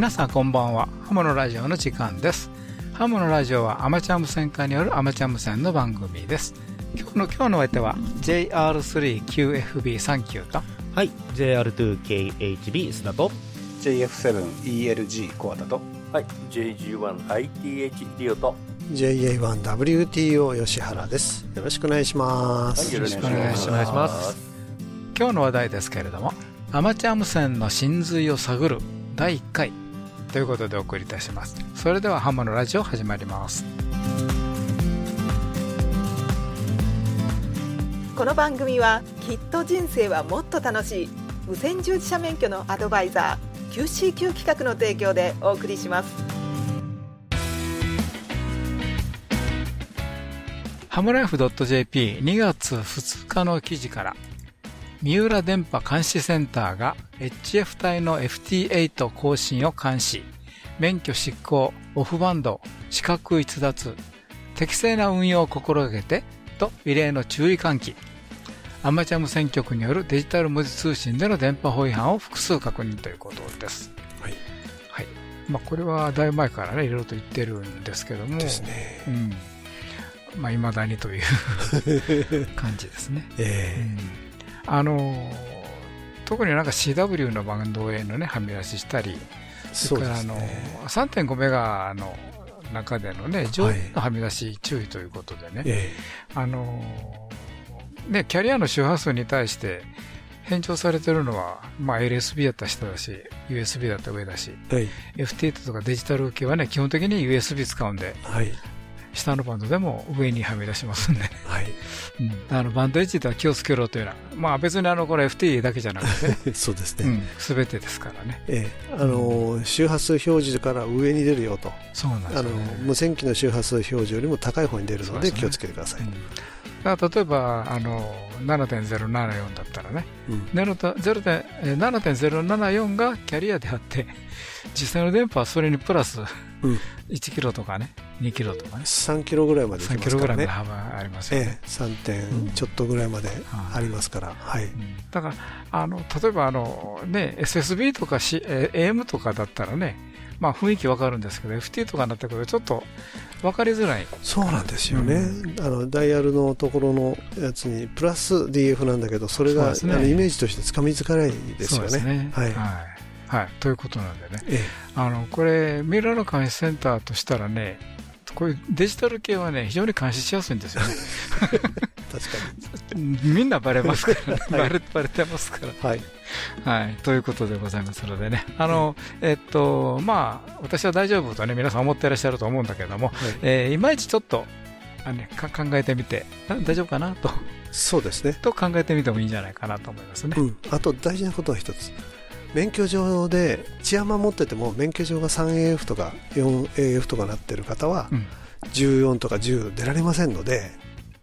皆さんこんばんは。ハムのラジオの時間です。ハムのラジオはアマチュア無線化によるアマチュア無線の番組です。今日の今日のお相手は JR3QFB39 とはい。JR2KHB 須田と。JF7ELG コアタと。はい。JG1ITH リオと。JA1WTO 吉原です。よろしくお願いします、はい、よろしくお願いします。今日の話題ですけれどもアマチュア無線の真髄を探る第1回ということでお送りいたします。それではハムのラジオ始まります。この番組はきっと人生はもっと楽しい無線従事者免許のアドバイザー QCQ 企画の提供でお送りします。ハムライフ .jp2 月2日の記事から三浦電波監視センターが HF 帯の FT8 更新を監視免許執行オフバンド資格逸脱適正な運用を心がけてと異例の注意喚起アマチュア無線局によるデジタル文字通信での電波法違反を複数確認ということです。はい。はい。まあ、これはだいぶ前からね、いろいろと言ってるんですけども。ですね。うん。まあ、未だにという 感じですね。ええーうん、あの特になんか CW のバンドへのね、はみ出ししたり、それからあの、ね、3.5メガの中でのね、上位のはみ出し注意ということでね、はいあのね、キャリアの周波数に対して、返上されてるのは、まあ、LSB だった下だし、USB だった上だし、はい、FT とかデジタル系はね、基本的に USB 使うんで、はい、下のバンドでも上にはみ出しますんで、はい。うん、あのバンドエッジでは気をつけろというのは、まあ、別にあのこれ FT だけじゃなくて、ね、そうですね、す、う、べ、ん、てですからね、ええ。あの周波数表示から上に出るよと、そうなんです、ね、あの無線機の周波数表示よりも高い方に出るので気をつけてください。だ例えばあの7.074だったらね、うん、7.074がキャリアであって実際の電波はそれにプラス1キロとかね2キロとかね。3キロぐらいまでいきますからね。3キロぐらいの幅ありますよね、ええ、3. 点ちょっとぐらいまでありますから、うん、はい、だからあの例えばあの、ね、SSB とか、C、AM とかだったらねまあ、雰囲気わかるんですけど FT とかになってくるとちょっと分かりづらい。そうなんですよね、うん、あのダイヤルのところのやつにプラス DF なんだけどそれが、ね、あのイメージとしてつかみづらいですよね。ね。はい、はいはい、ということなんでね、ええ、あのこれ、ミラーの監視センターとしたらね、こういうデジタル系はね、非常に監視しやすいんですよね。確かに。みんなバレますからね、バレバレてますから。はい。はい。ということでございますのでね、あの、えっと、まあ、私は大丈夫とね、皆さん思っていらっしゃると思うんだけども、はいえー、いまいちちょっと、あね、考えてみて、大丈夫かなと。そうですね。と考えてみてもいいんじゃないかなと思いますね。うん。あと大事なことは一つ。免許証でチアマ持ってても免許証が 3AF とか 4AF とかなってる方は、14とか10出られませんので、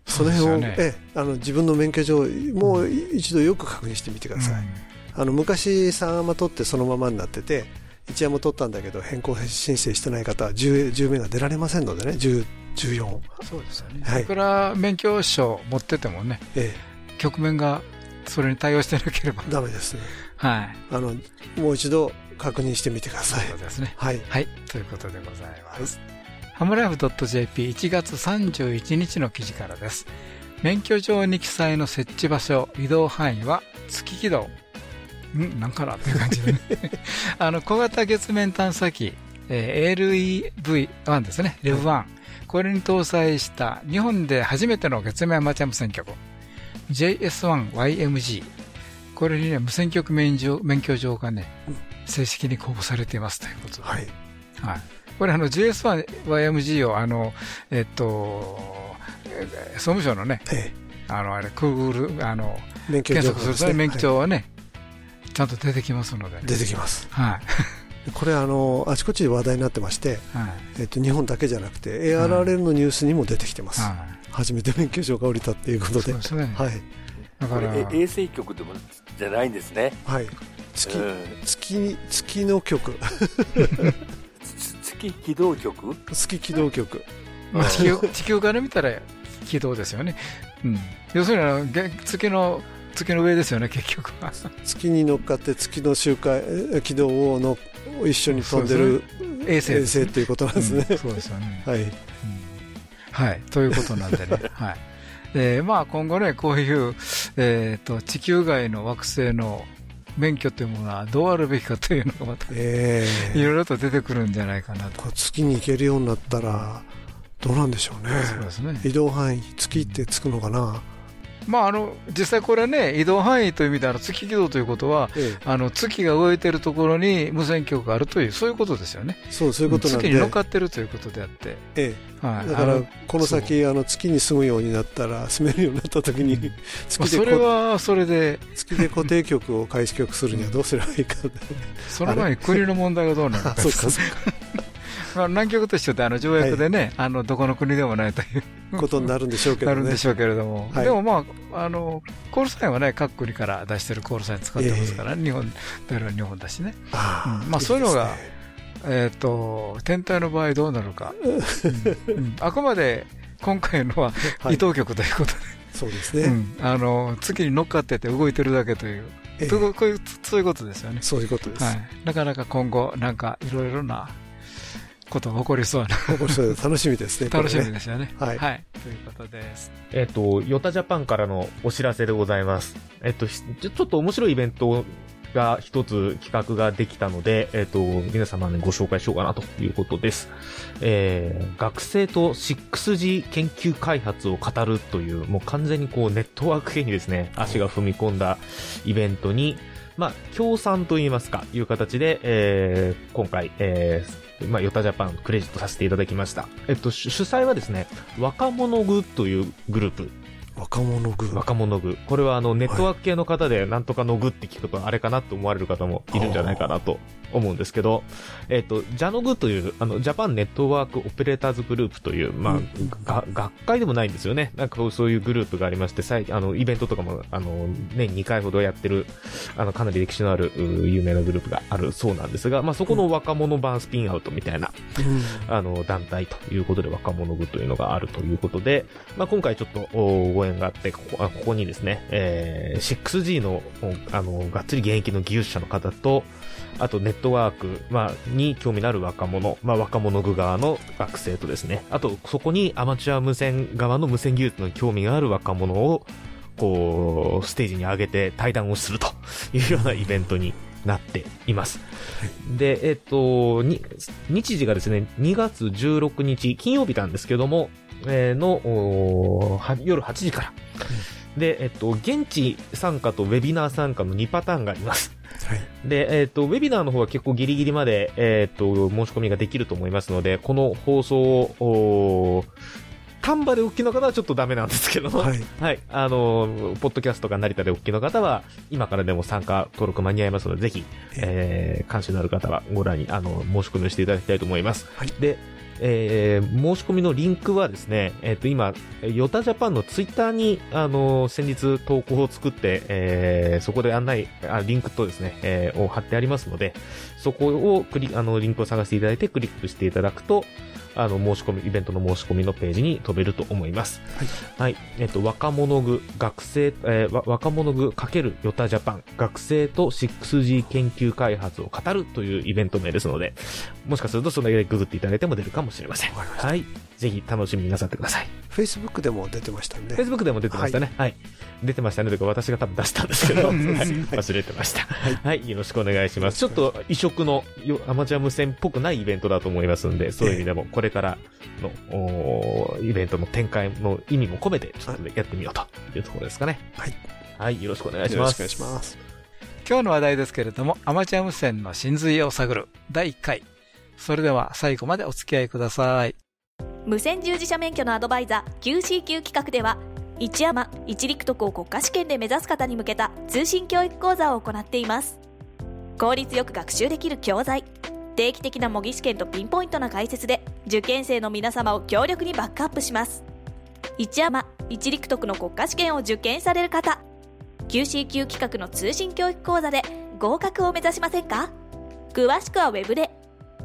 その辺を、ね、えあの自分の免許証もう一度よく確認してみてください、うん、あの昔3アマ取ってそのままになってて1アマ取ったんだけど変更申請してない方は 10, 10名が出られませんのでね10 14そうですよね、はい、いくら免許証持っててもね、ええ、局面がそれに対応してなければ。ダメですねはい。あの、もう一度確認してみてください。そうですね。はい。はい。ということでございます。ハムライフ .jp1 月31日の記事からです。免許証に記載の設置場所、移動範囲は月軌道。ん？なんかなっていう感じでね。あの、小型月面探査機、えー、LEV1 ですね。LEV1、はい。これに搭載した日本で初めての月面アマチュア無線局 JS1YMG これにね、無線局免許免許状がね、正式に公布されていますということで。はい。はい。これあの GS1YMG をあの、えっと、総務省のね、ええ、あの、あれ、クーグル、あの、免許検索すると、ね、免許証はね、ちゃんと出てきますので、出てきます。はい。これあのあちこちで話題になってまして、はい、えっと日本だけじゃなくて ARRL のニュースにも出てきてます、はい、初めて免許証が降りたっていうことで、そうですね、はい、だから衛星局でもじゃないんですね。はい。月,、うん、月月の局 月軌道局？月軌道局、まあ、地球地球から見たら軌道ですよね、うん、要するに月の月の上ですよね、結局は。月に乗っかって月の周回え軌道をの一緒に飛んでる衛星衛星っていうことなんですね。うん。そうですよね。はい。うん。はい、ということなんでね。はい。で、まあ今後ね、こういう、えっ、と、地球外の惑星の免許というものはどうあるべきかというのがまた、えいろいろと出てくるんじゃないかなと。月に行けるようになったらどうなんでしょうね。そうですね。移動範囲月ってつくのかな。まああの、実際これね、移動範囲という意味であの月軌道ということは、ええ、あの月が動いているところに無線局があるという、そういうことですよね。そうそういうことなんで。月に乗っかってるということであって。えはい。え、だからこの先あの月に住むようになったら住めるようになった時に、うん ま月であそれこはそれで、月で固定局を開始局するにはどうすればいいか。その前に国の問題がどうなの か。そうかそうか。まあ、南極と一緒であの条約でね、あのどこの国でもないという。ことになるんでしょうけどね。なるんで。しょうけれども、はい。でもまあ、あのコールサインはね、各国から出してるコールサイン使ってますから、日本だから日本だしね、あうん。まあそういうのがねえっ、と、天体の場合どうなるか、うん。うん。あくまで今回のははい。移動局ということで、そうですね。うん。あの月に乗っかってて動いてるだけという、ええ。というこういうそういうことですよね。そういうことです。はい、なかなか今後、なんかいろいろなことが起こりそうな起こりそうで楽しみですね。楽しみですよね。はいということです。えっ、と、ヨタジャパンからのお知らせでございます。えっ、と、ひちょちょっと面白いイベントが一つ企画ができたので、えっ、と、皆様にご紹介しようかなということです。えー、学生と 6G 研究開発を語るという、もう完全にこうネットワーク系にですね、足が踏み込んだイベントに、まあ、協賛といいますか、いう形で、えー、今回、えー、まあ、 YOTA Japan クレジットさせていただきました。えっと、主主催はですね、若者具というグループ、若者具。若者具。これはあの、ネットワーク系の方でなんとか NOG って聞くとあれかなと思われる方もいるんじゃないかなと思うんですけど、えっ、と、 JANOG という、あの、 Japan Network Operators' Group という、まあ、うん。が学会でもないんですよね。なんかそういうグループがありまして、最近、あの、イベントとかも、あの、年2回ほどやってる、あの、かなり歴史のある、う有名なグループがあるそうなんですが、まあ、そこの若者版スピンアウトみたいな、うん。あの、団体ということで若者部というのがあるということで、まあ、今回ちょっとおご縁があって、ここあここにですね、えー 6G の、おあの、がっつり現役の技術者の方と、あとネッットワーク、まあ、に興味のある若者、まあ、若者具側の学生とですね、あとそこにアマチュア無線側の無線技術の興味がある若者を、こう、ステージに上げて対談をするというようなイベントになっています。で、えっと、日時がですね、2月16日、金曜日なんですけども、えーの、夜8時から。で、えっと、現地参加とウェビナー参加の2パターンがあります。はい。で、えっと、ウェビナーの方は結構ギリギリまで、えっと、申し込みができると思いますので、この放送を、丹波でお聞きの方はちょっとダメなんですけども、はい。はい。あのーポッドキャストが成田でお聞きの方は、今からでも参加登録間に合いますので、ぜひ、えー、関心のある方はご覧に、あの、申し込みをしていただきたいと思います。はいで、えー申し込みのリンクはですね、えっ、と、今、ヨタジャパンのツイッターに、あの先日投稿を作って、えーそこで案内、あリンクとですね、えーを貼ってありますので、そこをクリ、あの、リンクを探していただいてクリックしていただくと、あの、申し込み、イベントの申し込みのページに飛べると思います。はい。えっと、若者具、学生、えーわ若者具×ヨタジャパン、学生と 6G 研究開発を語るというイベント名ですので、もしかするとそのでググっていただいても出るかもしれません。はい。ぜひ楽しみになさってください。Facebook でも出てましたんで。Facebook でも出てましたね。はい。出てましたね。というか私が多分出したんですけど、はいうん忘れてました。はい。よろしくお願いします。ちょっと異色のよアマチュア無線っぽくないイベントだと思いますんで、そういう意味でもこれからの、おーイベントの展開の意味も込めて、ちょっとやってみようというところですかね。はい。はい。よろしくお願いします。よろしくお願いします。今日の話題ですけれども、アマチュア無線の真髄を探る第1回。それでは最後までお付き合いください。無線従事者免許のアドバイザー QCQ 企画では一山一陸徳を国家試験で目指す方に向けた通信教育講座を行っています。効率よく学習できる教材定期的な模擬試験とピンポイントな解説で受験生の皆様を強力にバックアップします。一山一陸徳の国家試験を受験される方 QCQ 企画の通信教育講座で合格を目指しませんか？詳しくはウェブで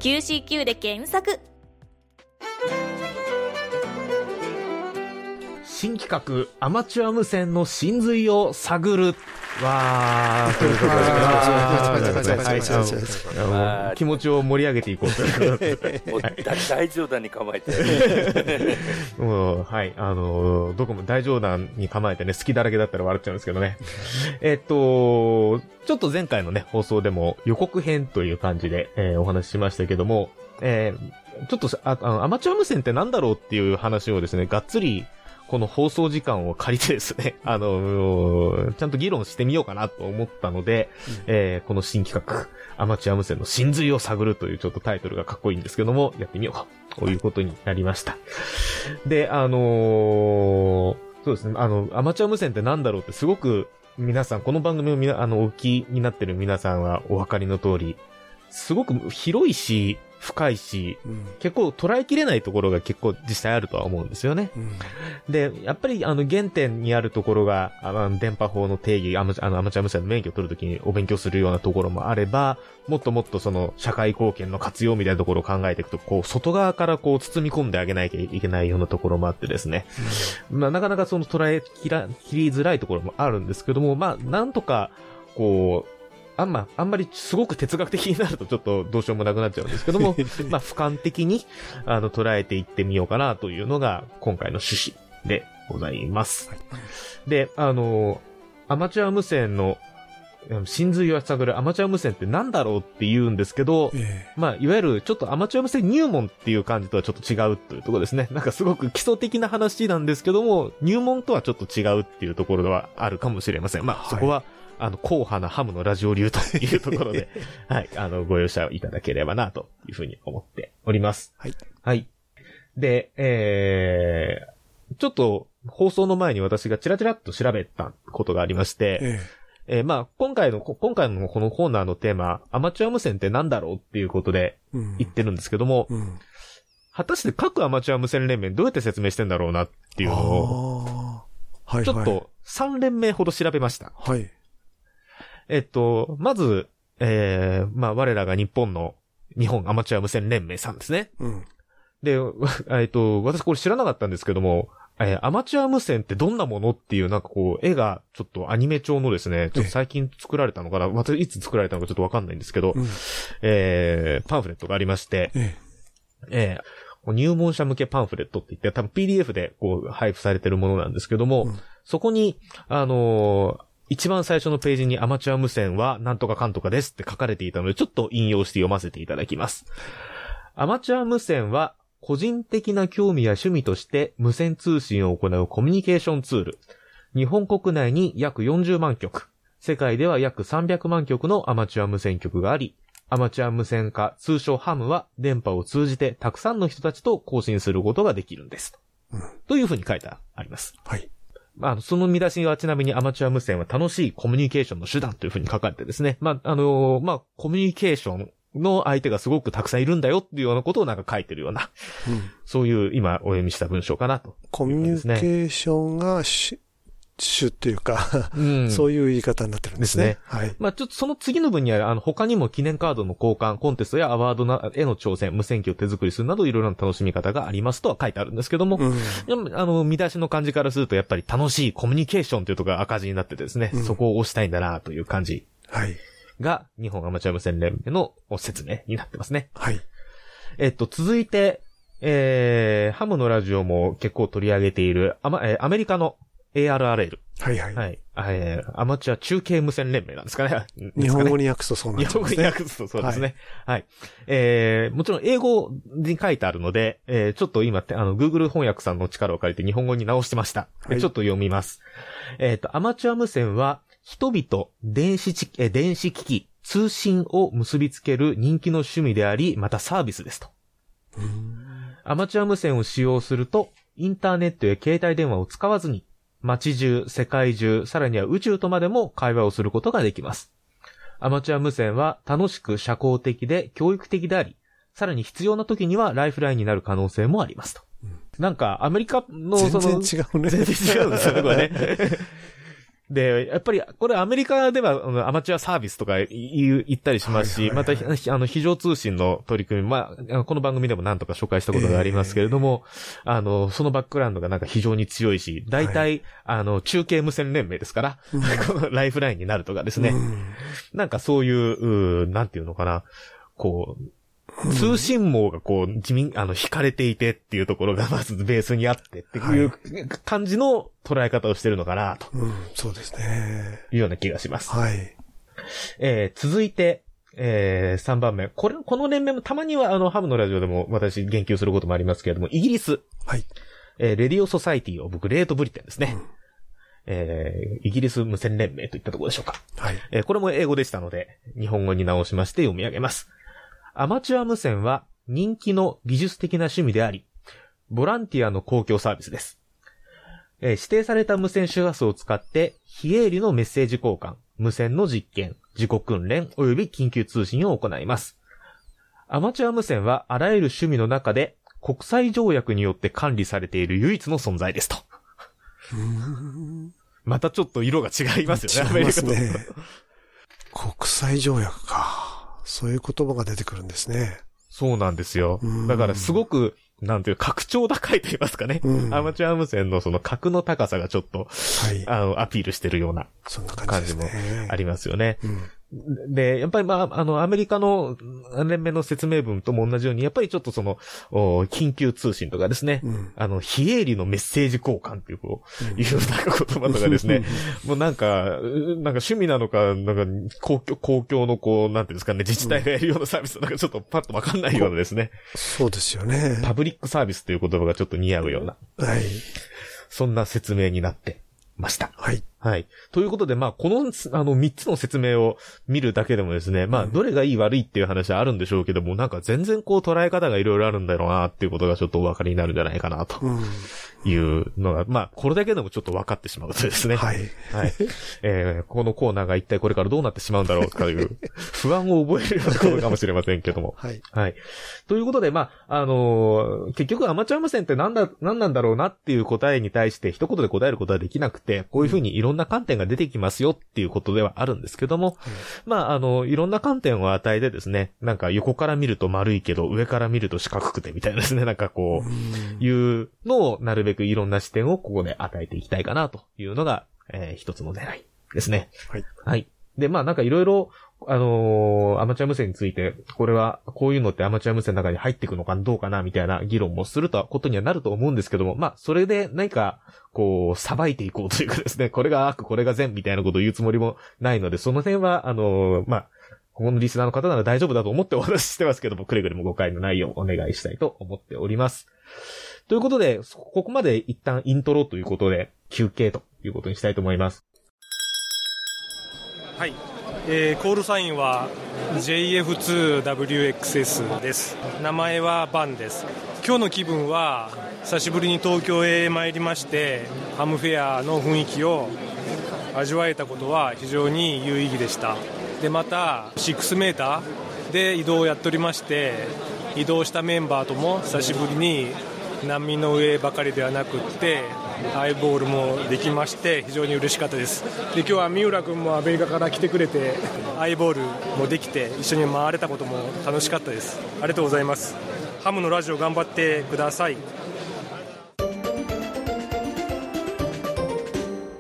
QCQ で検索。新企画、アマチュア無線の真髄を探る。わー、ということで、はい。気持ちを盛り上げていこうと。大大冗談に構えて。もう、はい、あのーどこも大冗談に構えてね、好きだらけだったら笑っちゃうんですけどね。えっと、ちょっと前回のね、放送でも予告編という感じで、えーお話ししましたけども、えーちょっとああの、アマチュア無線ってなんだろうっていう話をですね、がっつり、この放送時間を借りてですね、あの、ちゃんと議論してみようかなと思ったので、えーこの新企画、アマチュア無線の真髄を探るというちょっとタイトルがかっこいいんですけども、やってみようということになりました。で、あのーそうですね、あの、アマチュア無線ってなんだろうってすごく皆さん、この番組をみな、あの、お聞きになってる皆さんはお分かりの通り、すごく広いし、深いし、うん結構捉えきれないところが結構実際あるとは思うんですよね。うんで、やっぱりあの原点にあるところが、あの電波法の定義、あのアマチュア無線の免許を取るときにお勉強するようなところもあれば、もっともっとその社会貢献の活用みたいなところを考えていくと、こう外側からこう包み込んであげなきゃいけないようなところもあってですね。まあなかなかその捉えきら、切りづらいところもあるんですけども、まあなんとか、こう、あんま、あんまりすごく哲学的になるとちょっとどうしようもなくなっちゃうんですけども、まあ俯瞰的に、あの、捉えていってみようかなというのが今回の趣旨でございます。で、あの、アマチュア無線の、うん真髄を探るアマチュア無線ってなんだろうって言うんですけど、えまあ、いわゆるちょっとアマチュア無線入門っていう感じとはちょっと違うというところですね。なんかすごく基礎的な話なんですけども、入門とはちょっと違うっていうところはあるかもしれません。まあ、はいそこは、あの、硬派なハムのラジオ流というところで、はい、あの、ご容赦いただければな、というふうに思っております。はい。はい。で、えー、ちょっと、放送の前に私がチラチラっと調べたことがありまして、ええーまあ、今回の、こ今回のこのコーナーのテーマ、アマチュア無線ってなんだろうっていうことでえうん言ってるんですけども、うん。果たして各アマチュア無線連盟どうやって説明してんだろうなっていうのを、ちょっと3連盟ほど調べました。はい。はい。えっと、まず、えー、まあ、我らが日本の日本アマチュア無線連盟さんですね。うん。で、えっと、私これ知らなかったんですけども、えーアマチュア無線ってどんなものっていう、なんかこう、絵がちょっとアニメ調のですね、ちょっと最近作られたのかな、またいつ作られたのかちょっとわかんないんですけど、うん。えー、パンフレットがありまして、ええー、入門者向けパンフレットって言って、多分 PDF でこう配布されてるものなんですけども、うんそこに、あのー一番最初のページにアマチュア無線はなんとかかんとかですって書かれていたので、ちょっと引用して読ませていただきます。アマチュア無線は、個人的な興味や趣味として無線通信を行うコミュニケーションツール。日本国内に約40万局、世界では約300万局のアマチュア無線局があり、アマチュア無線化、通称ハムは電波を通じてたくさんの人たちと交信することができるんです。うんというふうに書いてあります。はい。まあその見出しはちなみにアマチュア無線は楽しいコミュニケーションの手段というふうに書かれてですね。まあ、あのーまあ、コミュニケーションの相手がすごくたくさんいるんだよっていうようなことをなんか書いてるような、うん。そういう今お読みした文章かなと。コミュニケーションが主、主っていうか、うんそういう言い方になってるんですね。はい。まあちょっとその次の文にある、あの、他にも記念カードの交換、コンテストやアワードなへの挑戦、無線機を手作りするなどいろいろな楽しみ方がありますとは書いてあるんですけども、うん。あの、見出しの感じからするとやっぱり楽しいコミュニケーションというところが赤字になっててですね、うんそこを押したいんだなという感じはい。が、日本アマチュア無線連盟の説明になってますね。はい。えっと、続いて、えー、ハムのラジオも結構取り上げている、アマ、えーアメリカの ARRL。はいはい。はい。えー、アマチュア中継無線連盟なんですかね。日本語にに訳すとそうなっ日本語に。訳すとそうですね。はい。えー、もちろん英語に書いてあるので、えー、ちょっと今って、あの、Google 翻訳さんの力を借りて日本語に直してました。はいちょっと読みます。えっ、と、アマチュア無線は、人々、電子ち、えー電子機器、通信を結びつける人気の趣味であり、またサービスですと。アマチュア無線を使用すると、インターネットや携帯電話を使わずに、街中、世界中、さらには宇宙とまでも会話をすることができます。アマチュア無線は楽しく社交的で教育的であり、さらに必要な時にはライフラインになる可能性もありますと。なんか、アメリカのその、全然違うね。全然違うんですよね、これね。で、やっぱり、これアメリカではアマチュアサービスとか言ったりしますし、また、あの、非常通信の取り組み、まあ、この番組でも何とか紹介したことがありますけれども、えー、あの、そのバックグラウンドがなんか非常に強いし、大体、はい、あの、中継無線連盟ですから、うん、こ のライフラインになるとかですね、うん、なんかそういう、うなんていうのかな、こう、通信網がこう、地味、あの、引かれていてっていうところがまずベースにあってっていう感じの捉え方をしてるのかなと。うん、そうですね。いうような気がします。はい。えー、続いて、えー、3番目。これ、この連盟もたまにはあの、ハムのラジオでも私言及することもありますけれども、イギリス。はい。えー、 Radio Society of Great Britain ですね。うんえー、イギリス無線連盟といったところでしょうか。はい。えー、これも英語でしたので、日本語に直しまして読み上げます。アマチュア無線は人気の技術的な趣味であり、ボランティアの公共サービスです。えー、指定された無線周波数を使って、非営利のメッセージ交換、無線の実験、自己訓練及び緊急通信を行います。アマチュア無線はあらゆる趣味の中で国際条約によって管理されている唯一の存在ですと。またちょっと色が違いますよね、アメリカと。ね、国際条約か。そういう言葉が出てくるんですね。そうなんですよ。だからすごく、なんていう、格調高いと言いますかね。うん、アマチュア無線のその格の高さがちょっと、はい、あの、アピールしてるような感じもありますよね。うんで、やっぱりまあ、あの、アメリカの連盟の説明文とも同じように、やっぱりちょっとその、緊急通信とかですね、うん、あの、非営利のメッセージ交換っていう、こう、うん、いうなんか言葉とかですね、もうなんか、なんか趣味なのか、なんか公共、公共のこう、なんていうんですかね、自治体がやるようなサービスなんかちょっとパッとわかんないようなですね。そうですよね。パブリックサービスという言葉がちょっと似合うような。はい。そんな説明になってました。はい。はい。ということで、まあ、この、あの、三つの説明を見るだけでもですね、まあ、どれがいい悪いっていう話はあるんでしょうけども、なんか全然こう捉え方がいろいろあるんだろうなっていうことがちょっとお分かりになるんじゃないかなと。いうのが、まあ、これだけでもちょっと分かってしまうとですね。はい。はい。えー、このコーナーが一体これからどうなってしまうんだろうという、不安を覚えるようなことかもしれませんけども。はい。はい。ということで、まあ、あのー、結局アマチュア無線ってなんだ、なんなんだろうなっていう答えに対して一言で答えることはできなくて、こういうふうにいろんな観点が出てきますよっていうことではあるんですけども、はい、まあ、あの、いろんな観点を与えてですね、なんか横から見ると丸いけど、上から見ると四角くてみたいなですね、なんかこう、いうのをなるべくいろんな視点をここで与えていきたいかなというのが、えー、一つの狙いですね。はい。はい。で、まあなんかいろいろ、あのー、アマチュア無線について、これは、こういうのってアマチュア無線の中に入っていくのかどうかな、みたいな議論もするとことにはなると思うんですけども、まあ、それで何か、こう、裁いていこうというかですね、これが悪、これが善みたいなことを言うつもりもないので、その辺は、あのー、まあ、ここのリスナーの方なら大丈夫だと思ってお話ししてますけども、くれぐれも誤解のないようお願いしたいと思っております。ということで、ここまで一旦イントロということで、休憩ということにしたいと思います。はい。えー、コールサインは JF2WXS です。名前はバンです。今日の気分は久しぶりに東京へ参りましてハムフェアの雰囲気を味わえたことは非常に有意義でした。でまた6メーターで移動をやっておりまして移動したメンバーとも久しぶりに波の上ばかりではなくってアイボールもできまして非常に嬉しかったです。で今日は三浦君もアメリカから来てくれてアイボールもできて一緒に回れたことも楽しかったです。ありがとうございます。ハムのラジオ頑張ってください。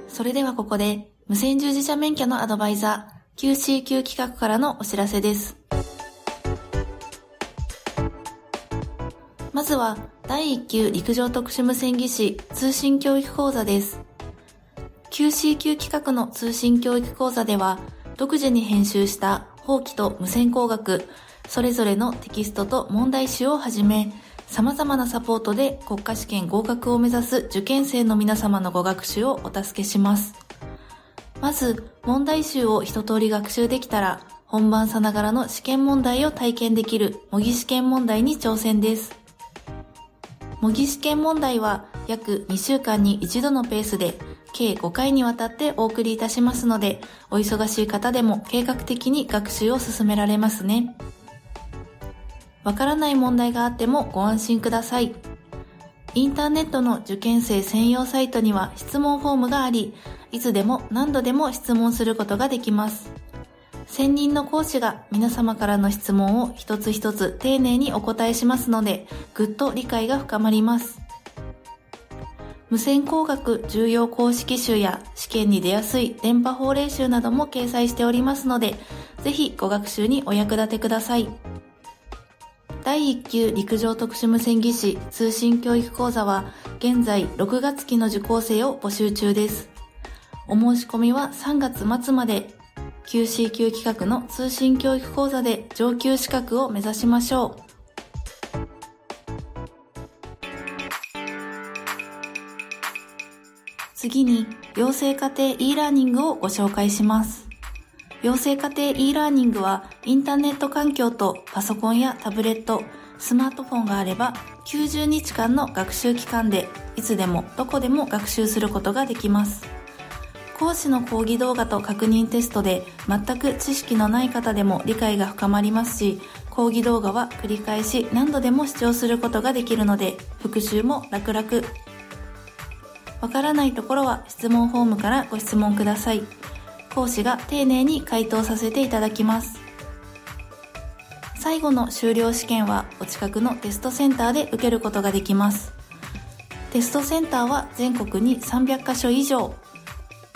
それではここで無線従事者免許のアドバイザー QCQ 企画からのお知らせです。まずは第1級陸上特殊無線技師通信教育講座です。QCQ 企画の通信教育講座では、独自に編集した法規と無線工学、それぞれのテキストと問題集をはじめ、様々なサポートで国家試験合格を目指す受験生の皆様のご学習をお助けします。まず、問題集を一通り学習できたら、本番さながらの試験問題を体験できる模擬試験問題に挑戦です。模擬試験問題は約2週間に1度のペースで計5回にわたってお送りいたしますので、お忙しい方でも計画的に学習を進められますね。わからない問題があってもご安心ください。インターネットの受験生専用サイトには質問フォームがあり、いつでも何度でも質問することができます。専任の講師が皆様からの質問を一つ一つ丁寧にお答えしますので、ぐっと理解が深まります。無線工学重要公式集や試験に出やすい電波法令集なども掲載しておりますので、ぜひご学習にお役立てください。第1級陸上特殊無線技師通信教育講座は現在6月期の受講生を募集中です。お申し込みは3月末まで QC 級企画の通信教育講座で上級資格を目指しましょう。次に、養成家庭 e ラーニングをご紹介します。養成家庭 e ラーニングは、インターネット環境とパソコンやタブレット、スマートフォンがあれば、90日間の学習期間で、いつでもどこでも学習することができます。講師の講義動画と確認テストで全く知識のない方でも理解が深まりますし、講義動画は繰り返し何度でも視聴することができるので、復習も楽々。わからないところは質問フォームからご質問ください。講師が丁寧に回答させていただきます。最後の修了試験はお近くのテストセンターで受けることができます。テストセンターは全国に300カ所以上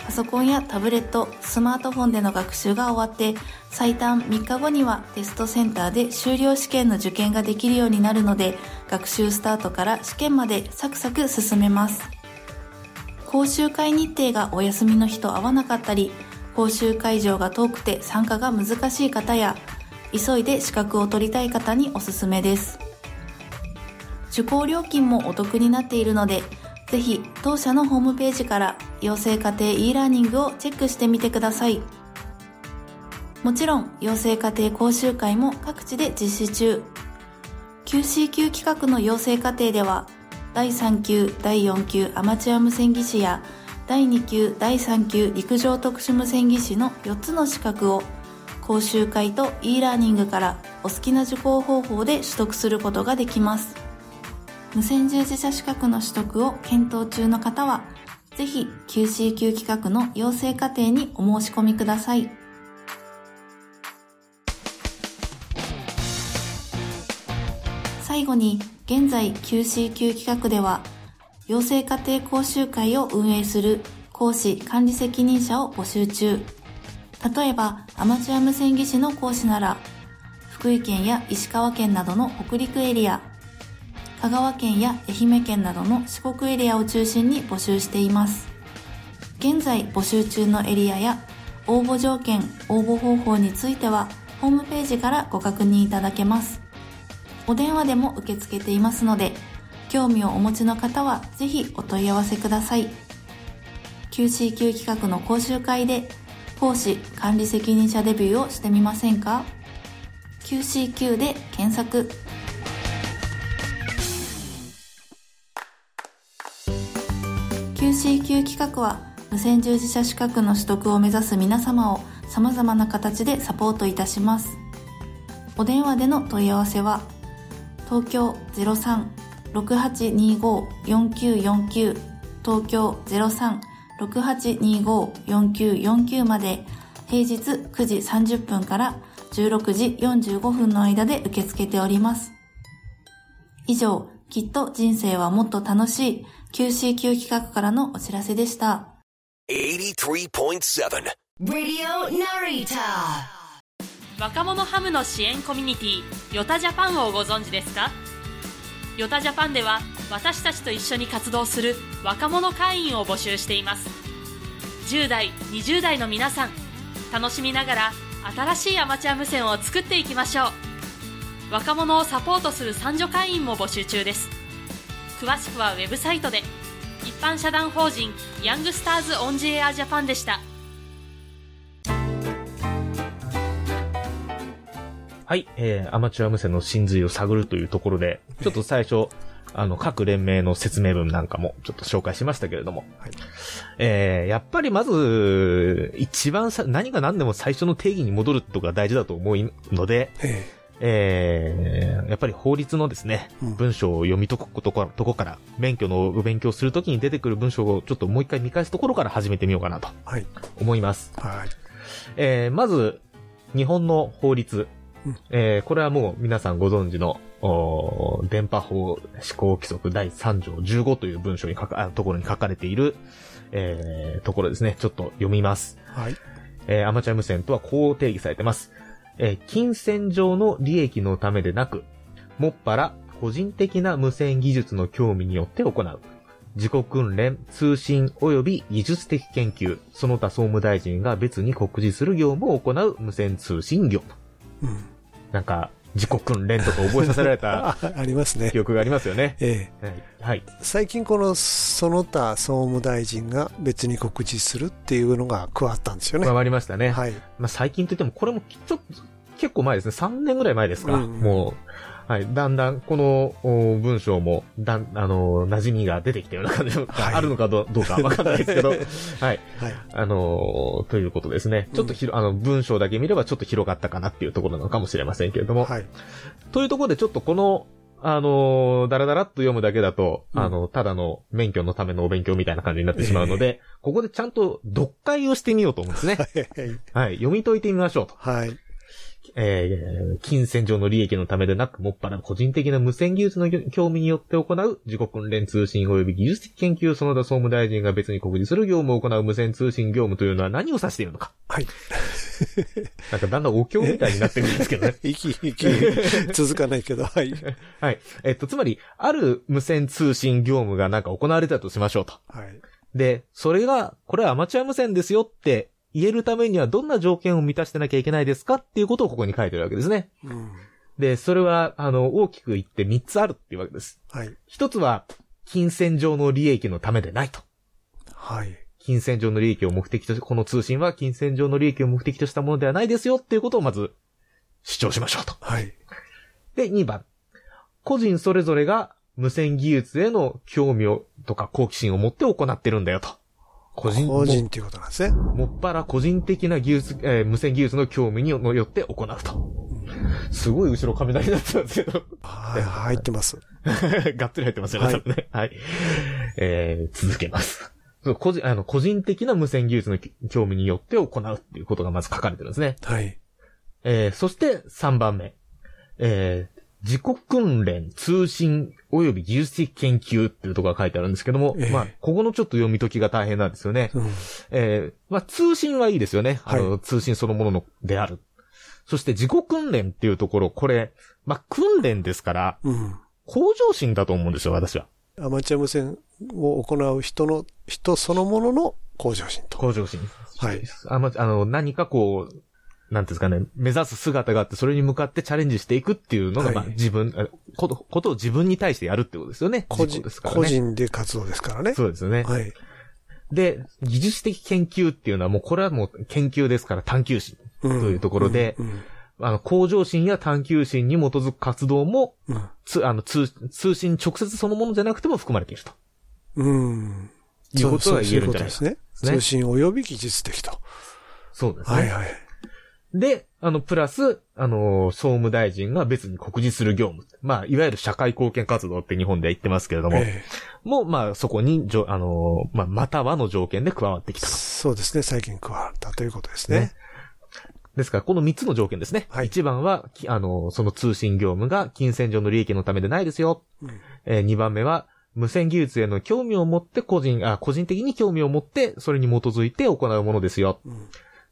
パソコンやタブレット、スマートフォンでの学習が終わって、最短3日後にはテストセンターで修了試験の受験ができるようになるので、学習スタートから試験までサクサク進めます。講習会日程がお休みの日と合わなかったり、講習会場が遠くて参加が難しい方や、急いで資格を取りたい方におすすめです。受講料金もお得になっているので、ぜひ当社のホームページから養成家庭 e ラーニングをチェックしてみてください。もちろん養成家庭講習会も各地で実施中。QC 級企画の養成課程では第3級、第4級アマチュア無線技師や第2級、第3級陸上特殊無線技師の4つの資格を講習会と e ラーニングからお好きな受講方法で取得することができます。無線従事者資格の取得を検討中の方は、ぜひ QC 級企画の養成課程にお申し込みください。最後に、現在 QC 級企画では、養成家庭講習会を運営する講師管理責任者を募集中。例えば、アマチュア無線技師の講師なら、福井県や石川県などの北陸エリア、香川県や愛媛県などの四国エリアを中心に募集しています。現在募集中のエリアや応募条件、応募方法についてはホームページからご確認いただけます。お電話でも受け付けていますので、興味をお持ちの方はぜひお問い合わせください。QCQ 企画の講習会で講師管理責任者デビューをしてみませんか ?QCQ で検索。QC 級企画は無線従事者資格の取得を目指す皆様を様々な形でサポートいたします。お電話での問い合わせは、東京03-6825-4949東京03-6825-4949まで平日9時30分から16時45分の間で受け付けております。以上、きっと人生はもっと楽しい。QCQ 企画からのお知らせでした。若者ハムの支援コミュニティヨタジャパンをご存知ですか？ヨタジャパンでは私たちと一緒に活動する若者会員を募集しています。10代20代の皆さん楽しみながら新しいアマチュア無線を作っていきましょう若者をサポートする三女会員も募集中です。詳しくはウェブサイトで。一般社団法人ヤングスターズオンジエアジャパンでした。はい、えー、アマチュア無線の真髄を探るというところで、ちょっと最初、あの、各連盟の説明文なんかもちょっと紹介しましたけれども、はい、えー、やっぱりまず、一番さ、何が何でも最初の定義に戻るとか大事だと思うので、えー、やっぱり法律のですね、うん文章を読み解くこととこから、免許の勉強するときに出てくる文章をちょっともう一回見返すところから始めてみようかなとはい。思います。はい。えー、まず、日本の法律。うんえー、これはもう皆さんご存知の、おー電波法施行規則第3条15という文章に書か、あところに書かれている、えー、ところですね。ちょっと読みます。はい。えーアマチュア無線とはこう定義されてます。えー金銭上の利益のためでなく、もっぱら個人的な無線技術の興味によって行う。自己訓練、通信及び技術的研究、その他総務大臣が別に告示する業務を行う無線通信業務。うん。なんか、自己訓練とか覚えさせられたあ、ありますね記。憶がありますよね。ええ。はい。はい。最近このその他総務大臣が別に告示するっていうのが加わったんですよね。加わりましたね。はい。まあ、最近といっても、これもちょっと、結構前ですね。3年ぐらい前ですか。うんもう、はい。だんだん、このお文章も、だん、あの、馴染みが出てきたような感じがはいあるのかどうかわかんないですけど、はい。はい。あのということですね。ちょっとひろ、あの、文章だけ見ればちょっと広がったかなっていうところなのかもしれませんけれども、はい。というところでちょっとこの、あのーだらだらっと読むだけだと、うんあの、ただの免許のためのお勉強みたいな感じになってしまうので、ここでちゃんと読解をしてみようと思うんですね。はい。読み解いてみましょうと。はい。えー、金銭上の利益のためでなく、もっぱら個人的な無線技術の興味によって行う自己訓練通信及び技術的研究その他総務大臣が別に告示する業務を行う無線通信業務というのは何を指しているのか。はい。なんかだんだんお経みたいになってくるんですけどね。息、息、続かないけど、はい。はい。えっと、つまり、ある無線通信業務がなんか行われたとしましょうと。はい。で、それが、これはアマチュア無線ですよって言えるためにはどんな条件を満たしてなきゃいけないですかっていうことをここに書いてるわけですね。うん。で、それは、あの、大きく言って3つあるっていうわけです。はい。一つは、金銭上の利益のためでないと。はい。金銭上の利益を目的とし、この通信は金銭上の利益を目的としたものではないですよっていうことをまず主張しましょうと。はい。で、2番。個人それぞれが無線技術への興味をとか好奇心を持って行ってるんだよと。個人個人っていうことなんですね。ももっぱら個人的な技術、えー無線技術の興味によって行うと。すごい後ろ雷になってますけど。はい。入ってます。がっつり入ってますよね、はい多分ね。はい。えー、続けます。個人、あの、個人的な無線技術の興味によって行うっていうことがまず書かれてるんですね。はい。えー、そして3番目。えー、自己訓練、通信、及び技術的研究っていうところが書いてあるんですけども、ええまあ、ここのちょっと読み解きが大変なんですよね。うん。えー、まあ、通信はいいですよね。あの、は通信そのもののである。そして自己訓練っていうところ、これ、まあ、訓練ですから、うん。向上心だと思うんですよ、私は。アマチュア無線を行う人の、人そのものの向上心と。向上心。はい。あまあの、何かこう、なんていうんですかね、目指す姿があって、それに向かってチャレンジしていくっていうのが、はいまあ、自分、あこと、ことを自分に対してやるってことですよね。個人です、からね。個人で活動ですからね。そうですよね。はい。で、技術的研究っていうのはもう、これはもう研究ですから探求心とというところで、うん。あの、向上心や探求心に基づく活動も、うん。つ、あの、通、通信直接そのものじゃなくても含まれていると。うん。いうことが言えるんじゃないそうそういうことですね。ね通信及び技術的と。そうですね。はいはい。で、あの、プラス、あの、総務大臣が別に告示する業務。まあ、いわゆる社会貢献活動って日本では言ってますけれども、えもう、まあ、そこに、じょあの、まあ、またはの条件で加わってきえたと。そうですね。最近加わったということですね。ねですから、この3つの条件ですね。はい1番は、きあの、その通信業務が金銭上の利益のためでないですよ。うんえー2番目は、無線技術への興味を持って個人、あ、個人的に興味を持って、それに基づいて行うものですよ。うん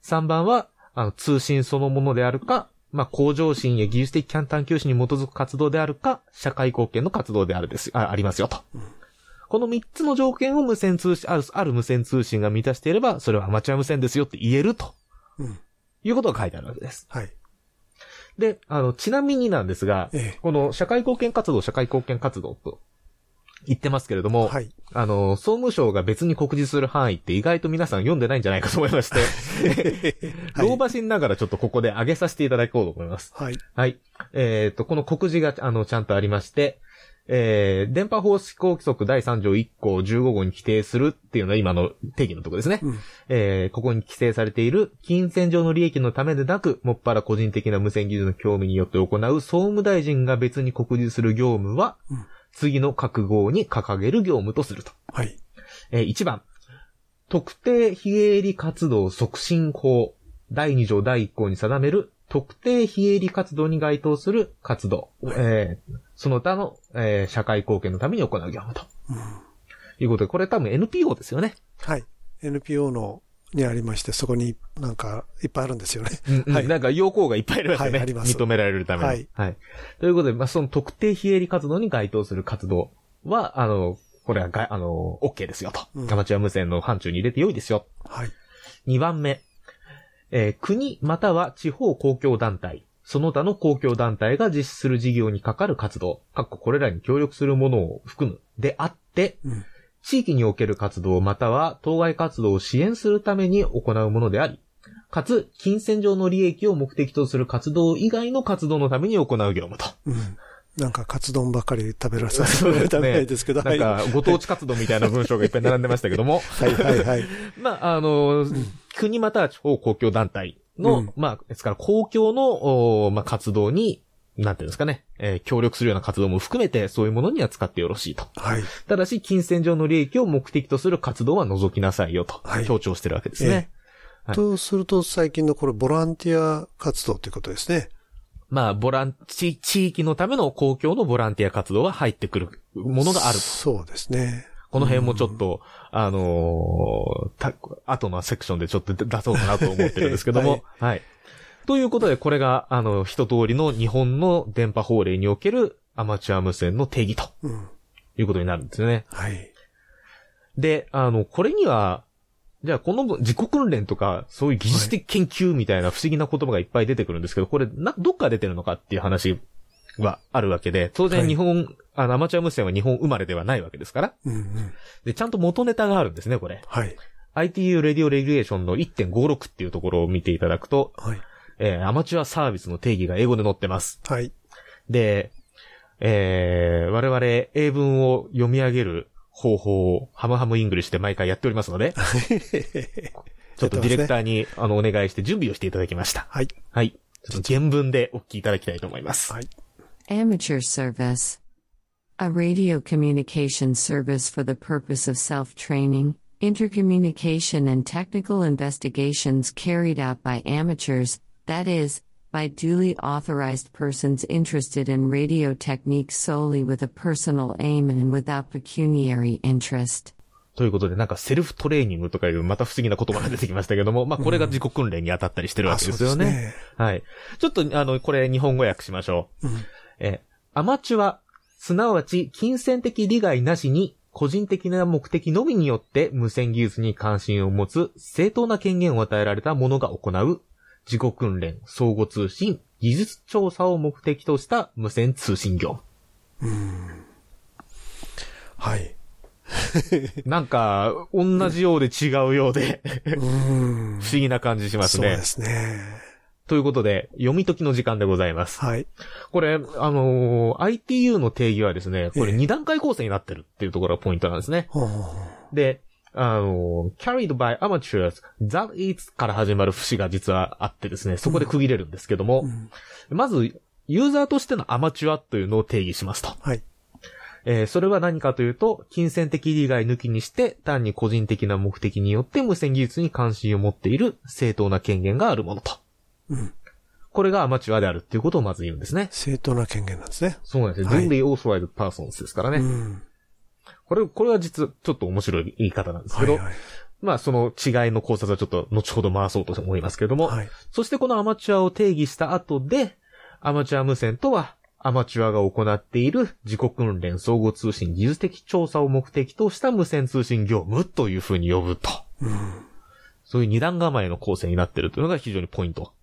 3番は、あの、通信そのものであるか、まあ、向上心や技術的探求心に基づく活動であるか、社会貢献の活動であるです、あ、ありますよと。この3つの条件を無線通信、ある、ある無線通信が満たしていれば、それはアマチュア無線ですよって言えると。うんいうことが書いてあるわけです。はい。で、あの、ちなみになんですが、ええこの社会貢献活動、社会貢献活動と言ってますけれども、はい。あの、総務省が別に告示する範囲って意外と皆さん読んでないんじゃないかと思いまして、はい老婆心ながらちょっとここで上げさせていただこうと思います。はい。はい。えっ、と、この告示が、あの、ちゃんとありまして、えー、電波法施行規則第3条1項15号に規定するっていうのは今の定義のところですね。うんえー、ここに規定されている、金銭上の利益のためでなく、もっぱら個人的な無線技術の興味によって行う総務大臣が別に告示する業務は、うん次の各号に掲げる業務とすると。はい。えー、1番、特定非営利活動促進法第2条第1項に定める特定非営利活動に該当する活動、えーその他の、えー社会貢献のために行う業務と。いうことで、これ多分 NPO ですよね。はい。NPO の、にありまして、そこになんかいっぱいあるんですよね。はい。なんか要項がいっぱいありますよね。はいあります認められるために。ははいい。ということで、まあ、その特定非営利活動に該当する活動は、あの、これはが、あの、OK ですよと。うんアマチュア無線の範疇に入れて良いですよ。はい。2番目、えー国または地方公共団体、その他の公共団体が実施する事業にかかる活動、かっここれらに協力するものを含む、であって、うん地域における活動または当該活動を支援するために行うものであり、かつ、金銭上の利益を目的とする活動以外の活動のために行う業務と。うん。なんか、カツ丼ばっかり食べらさせられたみたいですけど、なんか、ご当地活動みたいな文章がいっぱい並んでましたけども。はいはいはい。まあ、あの、国または地方公共団体の、うんまあ、ですから公共の、おまあ、活動に、なんていうんですかね、えー協力するような活動も含めて、そういうものには使ってよろしいと。はい。ただし、金銭上の利益を目的とする活動は除きなさいよと、はい強調してるわけですね。はいとすると、最近のこれ、ボランティア活動ということですね。まあ、ボラン、地、地域のための公共のボランティア活動は入ってくるものがあると。そうですね。この辺もちょっと、あのーた、後のセクションでちょっと出そうかなと思ってるんですけども、はい。ということで、これが、あの、一通りの日本の電波法令におけるアマチュア無線の定義とうん。いうことになるんですよね。はい。で、あの、これには、じゃあこの自己訓練とか、そういう技術的研究みたいな不思議な言葉がいっぱい出てくるんですけど、これ、な、どっから出てるのかっていう話はあるわけで、当はい然日本、あの、アマチュア無線は日本生まれではないわけですから、うんうん。で、ちゃんと元ネタがあるんですね、これ。はい。ITU レディオレギュレーションの1.56っていうところを見ていただくと、はい。えー、アマチュアサービスの定義が英語で載ってます。はい。で、えー、我々、英文を読み上げる方法を、ハムハムイングリッシで毎回やっておりますので、ちょっとディレクターに、あの、お願いして準備をしていただきました。はい。はい。原文でお聞きいただきたいと思います。はい。アマチュアサービス。A radio communication service for the purpose of self-training, intercommunication and technical investigations carried out by amateurs that is, by duly authorized persons interested in radio techniques solely with a personal aim and without pecuniary interest. ということで、なんかセルフトレーニングとかいうまた不思議な言葉が出てきましたけども、まあこれが自己訓練に当たったりしてるわけですよね。うですねはい。ちょっと、あの、これ日本語訳しましょう。え、アマチュア、すなわち金銭的利害なしに、個人的な目的のみによって無線技術に関心を持つ正当な権限を与えられた者が行う自己訓練、相互通信、技術調査を目的とした無線通信業はい。務。なんか、同じようで違うようで、うん。不思議な感じしますね。そうですね。ということで、読み解きの時間でございます。はい。これ、あのー ITU の定義はですね、これ二段階構成になってるっていうところがポイントなんですね。ほうほうほうで、あのー carried by amateurs, that is から始まる節が実はあってですね、そこで区切れるんですけども、まず、ユーザーとしてのアマチュアというのを定義しますと。はい。えーそれは何かというと、金銭的利害抜きにして、単に個人的な目的によって無線技術に関心を持っている正当な権限があるものと。うんこれがアマチュアであるっていうことをまず言うんですね。正当な権限なんですね。そうなんですよ。はい duly authorized persons ですからね。うん。これ、これは実はちょっと面白い言い方なんですけど、はいはい。まあその違いの考察はちょっと後ほど回そうと思いますけれども、はい。そしてこのアマチュアを定義した後で、アマチュア無線とは、アマチュアが行っている自己訓練相互通信技術的調査を目的とした無線通信業務というふうに呼ぶと。そういう二段構えの構成になっているというのが非常にポイント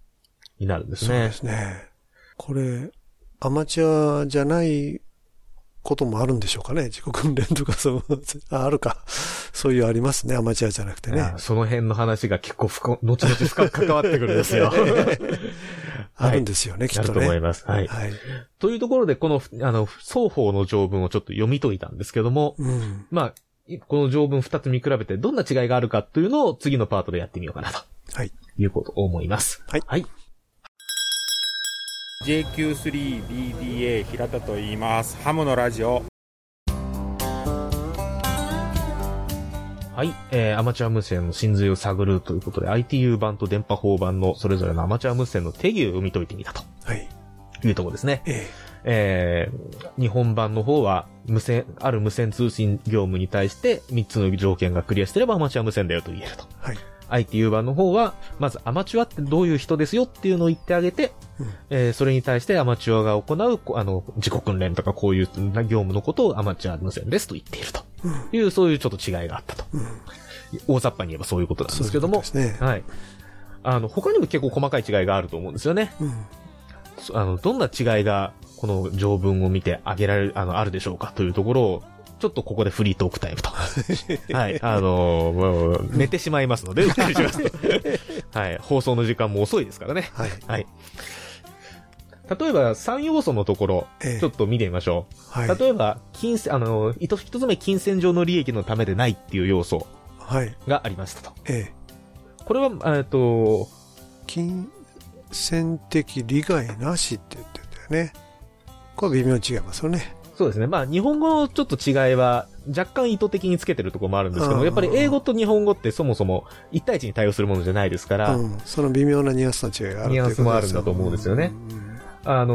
になるんですねそうで。すね。これ、アマチュアじゃないこともあるんでしょうかね。自己訓練とかそう、あ あるか。そういうありますね。アマチュアじゃなくてねあ。その辺の話が結構深後々深く関わってくるんですよ。あるんですよね、きっとね。あると思います。はい。はい。というところで、この、あの、双方の条文をちょっと読み解いたんですけども、うん。まあ、いこの条文二つ見比べてどんな違いがあるかというのを次のパートでやってみようかなと。はい。いうことを思います。はい。はい。JQ3BDA 平田と言います。ハムのラジオ。はい。えー、アマチュア無線の真髄を探るということで、ITU 版と電波法版のそれぞれのアマチュア無線の定義を読み解いてみたと。はい。いうところですね。ええー日本版の方は、無線、ある無線通信業務に対して3つの条件がクリアしてればアマチュア無線だよと言えると。はい。ITU 版の方は、まずアマチュアってどういう人ですよっていうのを言ってあげて、えーそれに対してアマチュアが行う、こあの、自己訓練とかこういう業務のことをアマチュア無線ですと言っていると。いう、そういうちょっと違いがあったと。大雑把に言えばそういうことなんですけども、そういうことはい。あの、他にも結構細かい違いがあると思うんですよね。あの、どんな違いが、この条文を見てあげられる、あの、あるでしょうかというところを、ちょっとここでフリートークタイムと。はい。あのもう、寝てしまいますので、うっかりしますと。はい。放送の時間も遅いですからね。はい。はい。例えば、3要素のところ、ええちょっと見てみましょう。はい例えば、金銭、あの、一一つ目、金銭上の利益のためでないっていう要素はい。がありましたと。ええ。これは、えっと、金銭的利害なしって言ってんだよね。これ微妙に違いますよね。そうですね。まあ、日本語のちょっと違いは、若干意図的につけてるところもあるんですけどやっぱり英語と日本語ってそもそも1対1に対応するものじゃないですから、うん。その微妙なニュアンスの違いがあるニュアンスもあるんだと思うんですよね。あの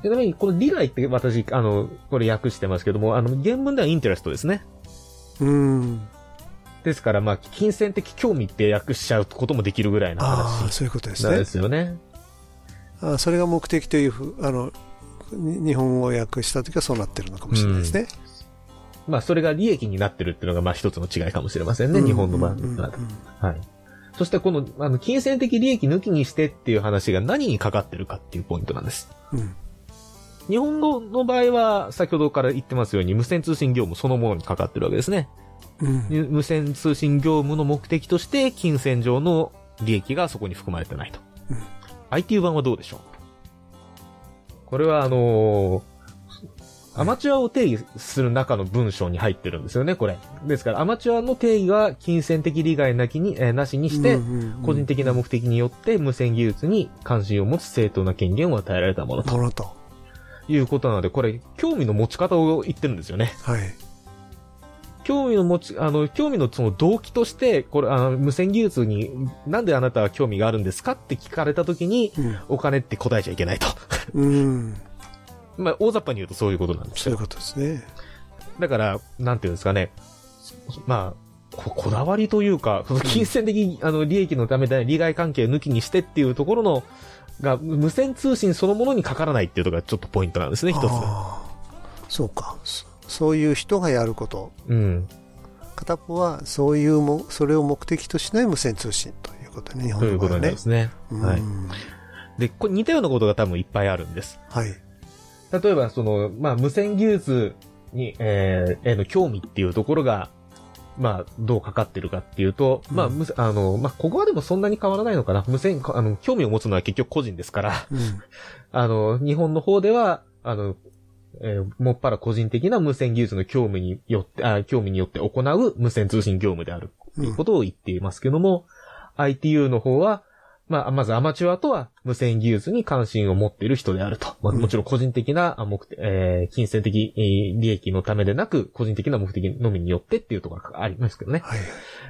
ー、ちなみにこの利害って私、あの、これ訳してますけども、あの、原文ではインテレストですね。うん。ですから、まあ、金銭的興味って訳しちゃうこともできるぐらいのああ、話そういうことですねで。すよね。あそれが目的というふう、あの、に日本語を訳したときはそうなってるのかもしれないですね。まあ、それが利益になってるっていうのが、まあ、一つの違いかもしれませんね、日本の場合は。はい。そして、この、あの、金銭的利益抜きにしてっていう話が何にかかってるかっていうポイントなんです。うん日本語の場合は、先ほどから言ってますように、無線通信業務そのものにかかってるわけですね。うん。無線通信業務の目的として、金銭上の利益がそこに含まれてないと。ITU 版はどうでしょう？これは、あのーアマチュアを定義する中の文章に入ってるんですよね、これ。ですから、アマチュアの定義は金銭的利害なきに、えーなしにして、個人的な目的によって無線技術に関心を持つ正当な権限を与えられたものと。ものと。いうことなので、これ、興味の持ち方を言ってるんですよね。はい。興味の持ち、あの、興味のその動機として、これ、あの、無線技術に、なんであなたは興味があるんですかって聞かれたときに、お金って答えちゃいけないと。うん。まあ、大雑把に言うとそういうことなんですよ。そういうことですね。だから、なんていうんですかね。まあ、ここだわりというか、その金銭的、あの、利益のためで利害関係抜きにしてっていうところの、が、無線通信そのものにかからないっていうところがちょっとポイントなんですね、一つ。そうか。そそういう人がやること。うん。片方は、そういうも、それを目的としない無線通信ということね、日本の場合はね。ますね。うんはい。で、これ似たようなことが多分いっぱいあるんです。はい。例えば、その、まあ、無線技術に、えーへの興味っていうところが、まあ、どうかかってるかっていうと、まあ、むあの、まあ、ここはでもそんなに変わらないのかな。無線、あの、興味を持つのは結局個人ですから、うん。あの、日本の方では、あの、えーもっぱら個人的な無線技術の興味によって、あ興味によって行う無線通信業務であるということを言っていますけども、ITU の方は、まあ、まずアマチュアとは無線技術に関心を持っている人であると。まあ、もちろん個人的なあ目的、えー金銭的えー利益のためでなく、個人的な目的のみによってっていうところがありますけどね。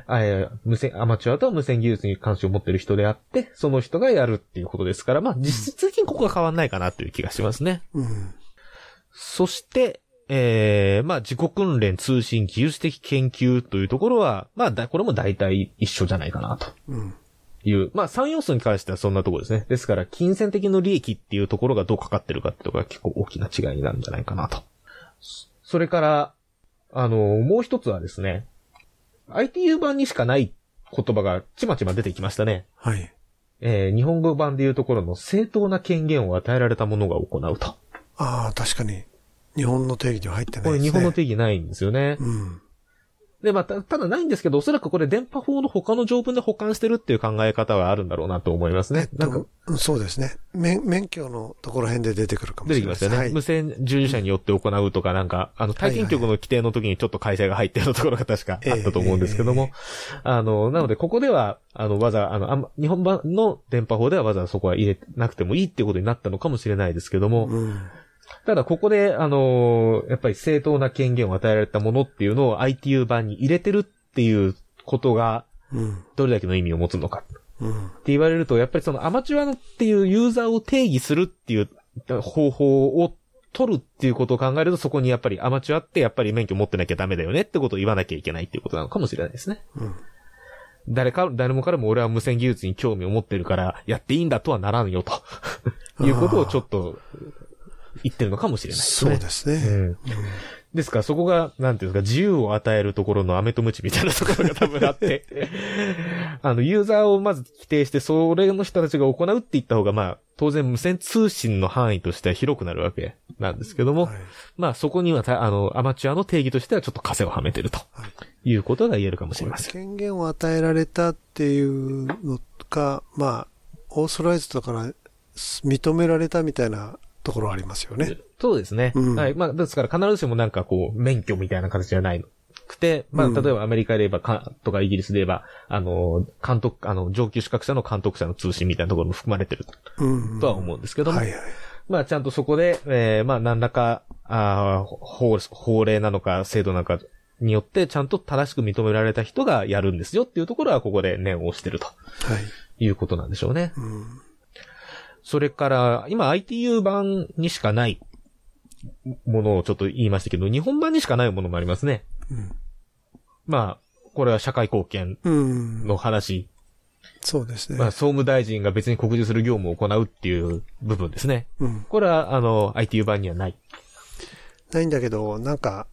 えー無線、アマチュアとは無線技術に関心を持っている人であって、その人がやるっていうことですから、まあ、実質的にここは変わんないかなという気がしますね。うん。そして、えー、まあ、自己訓練、通信、技術的研究というところは、まあ、だこれも大体一緒じゃないかなとうん。いう、まあ、3要素に関してはそんなところですね。ですから、金銭的の利益っていうところがどうかかってるかってところが結構大きな違いになるんじゃないかなと。そそれから、あの、もう一つはですね、ITU 版にしかない言葉がちまちま出てきましたね。はい。えー日本語版でいうところの正当な権限を与えられた者が行うと。ああ、確かに。日本の定義には入ってなこれいですね。日本の定義ないんですよね。うん。で、まあ、たただないんですけど、おそらくこれ電波法の他の条文で保管してるっていう考え方はあるんだろうなと思いますね。なんか、うんそうですね。免免許のところ辺で出てくるかも出してれないです。きますよね。はい無線従事者によって行うとか、なんか、あの、体験局の規定の時にちょっと改正が入ってるところが 確かあったと思うんですけども、あの、なので、ここでは、あの、わざ、あの、あんま日本版の電波法ではわざわざそこは入れなくてもいいっていうことになったのかもしれないですけども、ただここで、あのやっぱり正当な権限を与えられたものっていうのを ITU 版に入れてるっていうことが、うん。どれだけの意味を持つのか。うん。って言われると、やっぱりそのアマチュアのっていうユーザーを定義するっていう方法を取るっていうことを考えると、そこにやっぱりアマチュアってやっぱり免許持ってなきゃダメだよねってことを言わなきゃいけないっていうことなのかもしれないですね。うん。誰か、誰もからも俺は無線技術に興味を持ってるから、やっていいんだとはならんよと。いうことをちょっと言ってるのかもしれないですね。そうですね。うんですから、そこが、なんていうんですか、自由を与えるところの飴とムチみたいなところが多分あって、あの、ユーザーをまず規定して、それの人たちが行うって言った方が、まあ、当然無線通信の範囲としては広くなるわけなんですけども、まあ、そこにはた、あの、アマチュアの定義としてはちょっと枷をはめてると、い、うことが言えるかもしれません。権限を与えられたっていうのか、まあ、オーソライズだから認められたみたいなところはありますよね。そうですね。うんはい。まあ、ですから必ずしもなんかこう、免許みたいな形じゃないの。くて、まあ、うん例えばアメリカで言えばか、とかイギリスで言えば、あの、監督、あの、上級資格者の監督者の通信みたいなところも含まれてるうん。とは思うんですけども、はいはい。まあ、ちゃんとそこで、えーまあ、何らか、あー法、法令なのか、制度なのかによって、ちゃんと正しく認められた人がやるんですよっていうところは、ここで念を押してるとはい。いうことなんでしょうね。うん。それから、今 ITU 版にしかないものをちょっと言いましたけど、日本版にしかないものもありますね。うんまあ、これは社会貢献うん。の話。そうですね。まあ、総務大臣が別に告示する業務を行うっていう部分ですね。うん。これは、あの、ITU 版にはない。ないんだけど、なんか、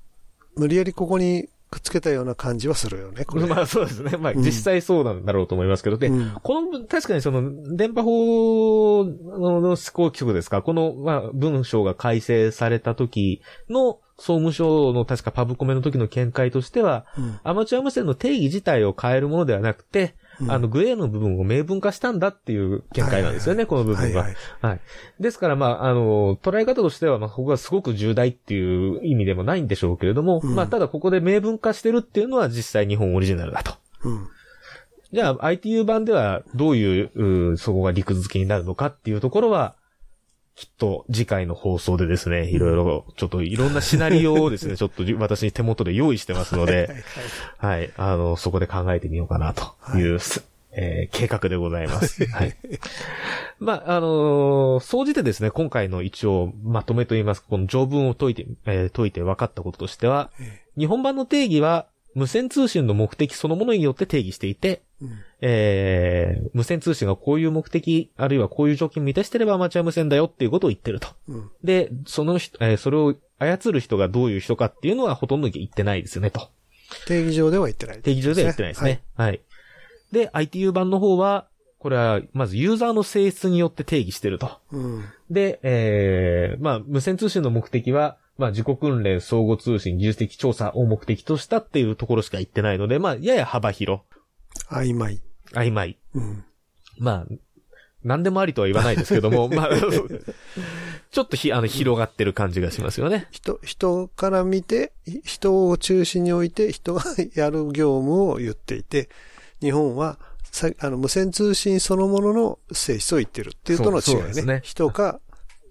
無理やりここにくっつけたような感じはするよね、これ。まあそうですね。まあうん。実際そうなんだろうと思いますけど、で、うん。この、確かにその、電波法の施行規則ですか、この、まあ、文章が改正された時の、総務省の確かパブコメの時の見解としては、うん。アマチュア無線の定義自体を変えるものではなくて、うんあの、グレーの部分を明文化したんだっていう見解なんですよね、この部分は。はいはい。ですから、まあ、あの、捉え方としては、まあ、ここがすごく重大っていう意味でもないんでしょうけれども、うんまあ、ただここで明文化してるっていうのは実際日本オリジナルだと。うん。じゃあ、ITU 版ではどういう、うーそこが陸続きになるのかっていうところは、きっと次回の放送でですね、いろいろ、ちょっといろんなシナリオをですね、ちょっと私手元で用意してますので、はい、あの、そこで考えてみようかなという、えー計画でございます。はい。まあ、あのー総じてですね、今回の一応まとめといいますか、この条文を解いて、えー解いて分かったこととしては、日本版の定義は、無線通信の目的そのものによって定義していて、えー無線通信がこういう目的、あるいはこういう条件を満たしてればアマチュア無線だよっていうことを言ってると。うんで、その人、えーそれを操る人がどういう人かっていうのはほとんど言ってないですよね、と。定義上では言ってない、定義上では言ってないですね。はい。で、ITU 版の方は、これは、まずユーザーの性質によって定義してると。うん。で、えー、まあ、無線通信の目的は、まあ、自己訓練、相互通信、技術的調査を目的としたっていうところしか言ってないので、まあ、やや幅広。曖昧。曖昧。うん。まあ、何でもありとは言わないですけども、まあ、ちょっとひ、あの、広がってる感じがしますよね。人、人から見て、ひ人を中心に置いて、人がやる業務を言っていて、日本は、さあの、無線通信そのものの性質を言ってるっていうとの違いね。そうですね人か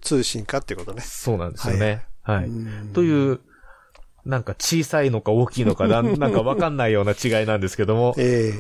通信かってことね。そうなんですよね。はい。うんという、なんか小さいのか大きいのかな、なんかわかんないような違いなんですけども、え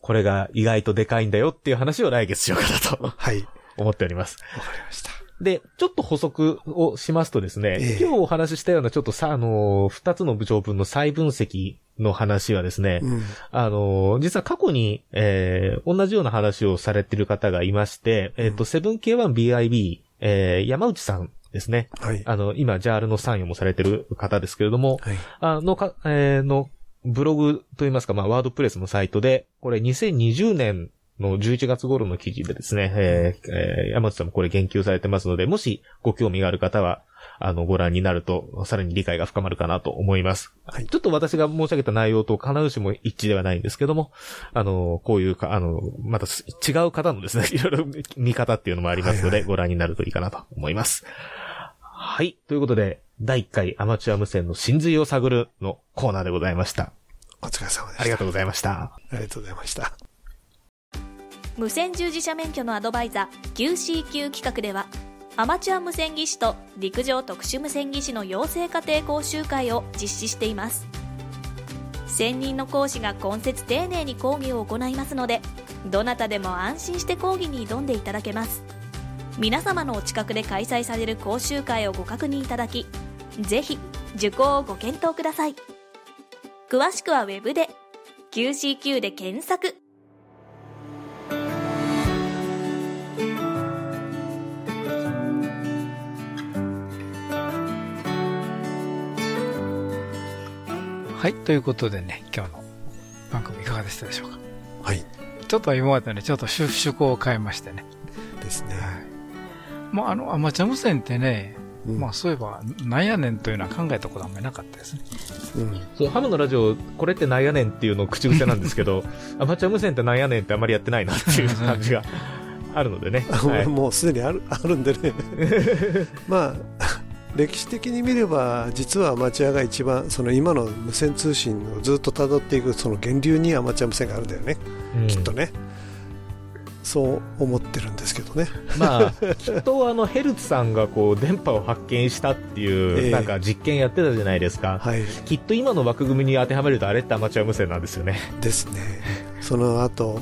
これが意外とでかいんだよっていう話を来月しようかなとはい。思っております。わかりました。で、ちょっと補足をしますとですね、ええ今日お話ししたようなちょっとさ、あのー、二つの部長分の再分析の話はですね、うん。あのー、実は過去に、えー、同じような話をされている方がいまして、えっ、と、7K1BIB、えー、山内さんですね。はい。あの、今、ジャールの参与もされてる方ですけれども、はい。あのか、えーの、ブログといいますか、まあ、ワードプレスのサイトで、これ2020年の11月頃の記事でですね、えーえー山内さんもこれ言及されてますので、もしご興味がある方は、あの、ご覧になると、さらに理解が深まるかなと思います。ちょっと私が申し上げた内容と必ずしも一致ではないんですけども、あの、こういうか、あの、またす違う方のですね、いろいろ見方っていうのもありますので、ご覧になるといいかなと思います。はい。ということで、第1回アマチュア無線の真髄を探るのコーナーでございました。お疲れ様でした。ありがとうございました。ありがとうございました。無線従事者免許のアドバイザー QCQ 企画ではアマチュア無線技師と陸上特殊無線技師の養成家庭講習会を実施しています専任の講師が今節丁寧に講義を行いますのでどなたでも安心して講義に挑んでいただけます皆様のお近くで開催される講習会をご確認いただきぜひ受講をご検討ください詳しくはウェブで QCQ で検索はい、ということでね、今日の番組いかがでしたでしょうか？はい。ちょっと今までね、ちょっと趣趣向を変えましてね。ですね。まあ、あの、アマチュア無線ってね、まあそういえば、なんやねんというのは考えたことあんまりなかったですね。そう、ハムのラジオ、これってなんやねんっていうの口癖なんですけど、アマチュア無線ってなんやねんってあまりやってないなっていう感じがあるのでね。はい。もうすでにあるあるんでね。まあ歴史的に見れば実はアマチュアが一番その今の無線通信をずっと辿っていくその源流にアマチュア無線があるんだよね、うん。きっとねそう思ってるんですけどねまあ、きっとあの、ヘルツさんがこう、電波を発見したっていう、ええなんか実験やってたじゃないですか。きっと今の枠組みに当てはめるとあれってアマチュア無線なんですよね。ですねその後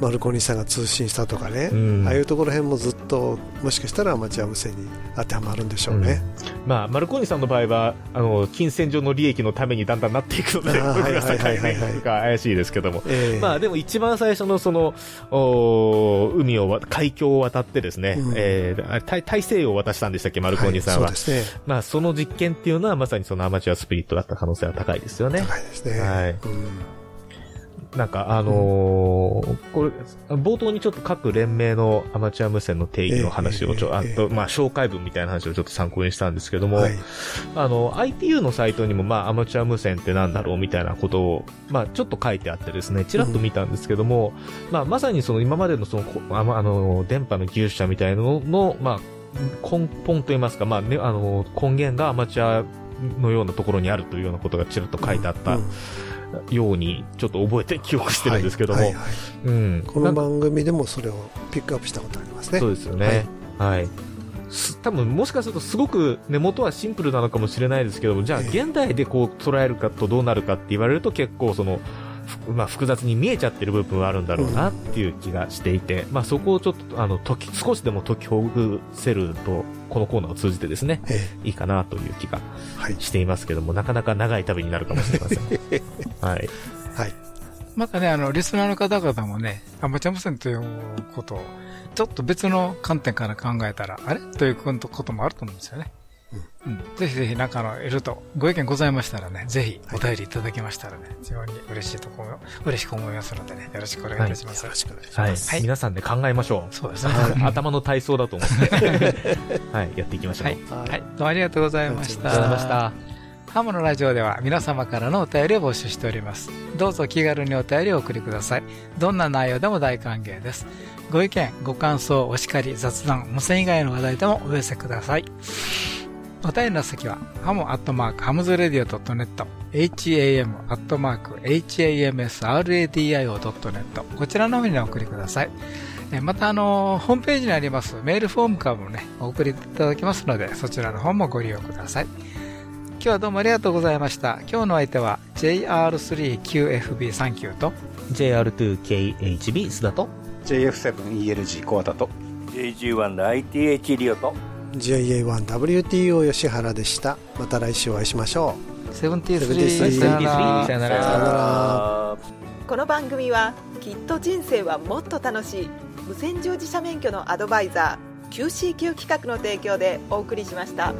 マルコニさんが通信したとかね、うん。ああいうところ辺もずっともしかしたらアマチュア無線に当てはまるんでしょうね、まあ、マルコーニさんの場合は、あの、金銭上の利益のためにだんだんなっていくので、あー僕が境目が怪しいですけども。ええ。まあ、でも一番最初のその、おー海をわ、海峡を渡ってですね、うん。えーあ大大西洋を渡したんでしたっけ、マルコーニさんは。はいそね。まあ、その実験っていうのはまさにそのアマチュアスピリットだった可能性は高いですよね。高いですね。はい。なんか、あのーこれ、冒頭にちょっと各連盟のアマチュア無線の定義の話をちょ、あと、まあ、紹介文みたいな話をちょっと参考にしたんですけども、あの、ITU のサイトにも、まあ、アマチュア無線ってなんだろうみたいなことを、まあ、ちょっと書いてあってですね、ちらっと見たんですけども、まあ、まさにその今までのその、あの、電波の技術者みたいなのの、まあ、根本といいますか、まあね、あの、根源がアマチュアのようなところにあるというようなことがちらっと書いてあったように、ちょっと覚えて記憶してるんですけども、はいはいうん。この番組でもそれをピックアップしたことありますねそうですよね。はい。す多分もしかするとすごく根元はシンプルなのかもしれないですけども、じゃあ現代でこう捉えるかとどうなるかって言われると結構その、ふまあ、複雑に見えちゃってる部分はあるんだろうなっていう気がしていて、まあそこをちょっとあの時少しでも解きほぐせるとこのコーナーを通じてですね、いいかなという気がしていますけども、なかなか長い旅になるかもしれません。はい。はい。またね、あの、リスナーの方々もね、アマチュア無線ということを、ちょっと別の観点から考えたら、あれ？ということもあると思うんですよね。うん。ぜひぜひ、なんかあの、いると、ご意見ございましたらね、ぜひお便りいただきましたらね、非常に嬉しいところ、嬉しく思いますのでね、よろしくお願いいたします。よろしくお願いしはい。皆さんで考えましょう。そうですね頭の体操だと思って。はい。やっていきましょう。はい。はい。どうもありがとうございました。ありがとうございました。ハムのラジオでは皆様からのお便りを募集しております。どうぞ気軽にお便りをお送りください。どんな内容でも大歓迎です。ご意見、ご感想、お叱り、雑談、無線以外の話題でもお寄せください。お便りの先は、 ham アットマーク hamsradio.net、ham アットマーク hamsradio.net、こちらの方にお送りください。えまた、あの、ホームページにありますメールフォームからもね、お送りいただけますので、そちらの方もご利用ください。今日はどうもありがとうございました。今日の相手は JR3QFB39 と JR2KHB 須田と JF7ELG コアタと JG1ITH リオと JA1WTO 吉原でした。また来週お会いしましょう。73さよならさよなら。さよなら。この番組はきっと人生はもっと楽しい。無線乗自社免許のアドバイザー QCQ 企画の提供でお送りしました。